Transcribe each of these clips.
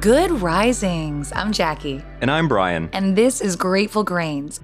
Good risings. I'm Jackie. And I'm Bryan. And this is Grateful Grains.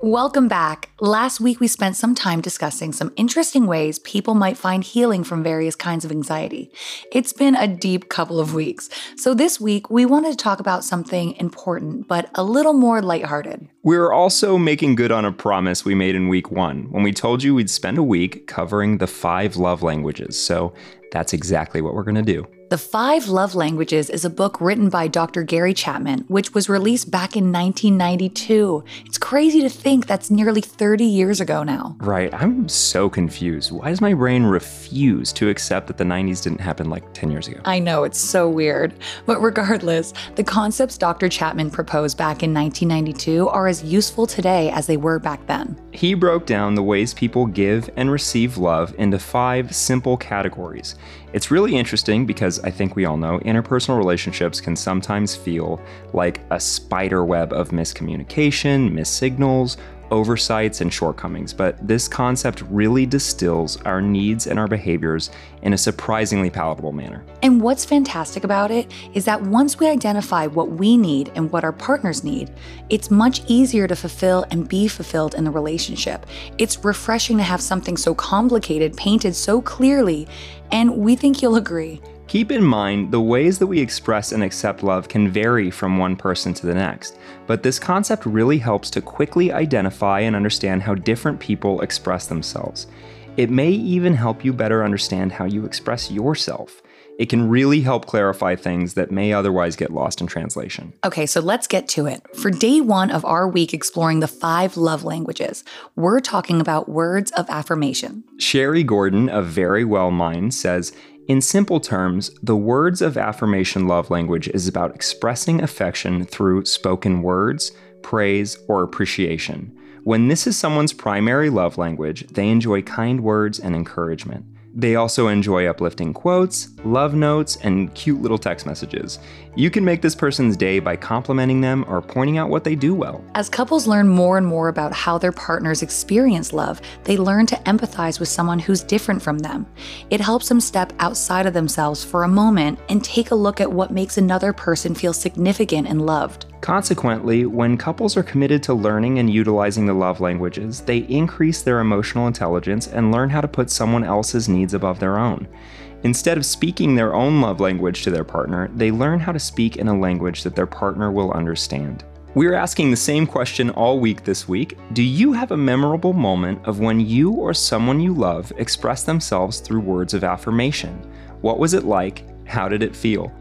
Welcome back. Last week, we spent some time discussing some interesting ways people might find healing from various kinds of anxiety. It's been a deep couple of weeks. So, this week, we wanted to talk about something important, but a little more lighthearted. We're also making good on a promise we made in week one when we told you we'd spend a week covering the five love languages. So, that's exactly what we're going to do. The Five Love Languages is a book written by Dr. Gary Chapman, which was released back in 1992. It's crazy to think that's nearly 30 years ago now. Right. I'm so confused. Why does my brain refuse to accept that the 90s didn't happen like 10 years ago? I know, it's so weird. But regardless, the concepts Dr. Chapman proposed back in 1992 are as useful today as they were back then. He broke down the ways people give and receive love into five simple categories. It's really interesting because I think we all know interpersonal relationships can sometimes feel like a spider web of miscommunication, missignals, oversights, and shortcomings, but this concept really distills our needs and our behaviors in a surprisingly palatable manner. And what's fantastic about it is that once we identify what we need and what our partners need, it's much easier to fulfill and be fulfilled in the relationship. It's refreshing to have something so complicated painted so clearly, and we think you'll agree. Keep in mind, the ways that we express and accept love can vary from one person to the next, but this concept really helps to quickly identify and understand how different people express themselves. It may even help you better understand how you express yourself. It can really help clarify things that may otherwise get lost in translation. Okay, so let's get to it. For day one of our week exploring the five love languages, we're talking about words of affirmation. Sheri Gordon of Verywell Mind says, in simple terms, the words of affirmation love language is about expressing affection through spoken words, praise, or appreciation. When this is someone's primary love language, they enjoy kind words and encouragement. They also enjoy uplifting quotes, love notes, and cute little text messages. You can make this person's day by complimenting them or pointing out what they do well. As couples learn more and more about how their partners experience love, they learn to empathize with someone who's different from them. It helps them step outside of themselves for a moment and take a look at what makes another person feel significant and loved. Consequently, when couples are committed to learning and utilizing the love languages, they increase their emotional intelligence and learn how to put someone else's needs above their own. Instead of speaking their own love language to their partner, they learn how to speak in a language that their partner will understand. We're asking the same question all week this week. Do you have a memorable moment of when you or someone you love expressed themselves through words of affirmation? What was it like? How did it feel?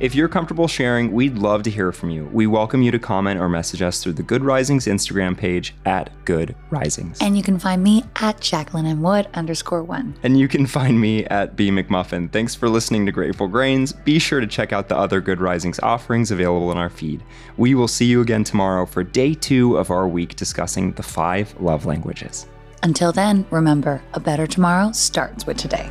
If you're comfortable sharing, we'd love to hear from you. We welcome you to comment or message us through the Good Risings Instagram page at Good Risings. And you can find me at Jacqueline and Wood underscore one. And you can find me at B McMullin. Thanks for listening to Grateful Grains. Be sure to check out the other Good Risings offerings available in our feed. We will see you again tomorrow for day two of our week discussing the five love languages. Until then, remember, a better tomorrow starts with today.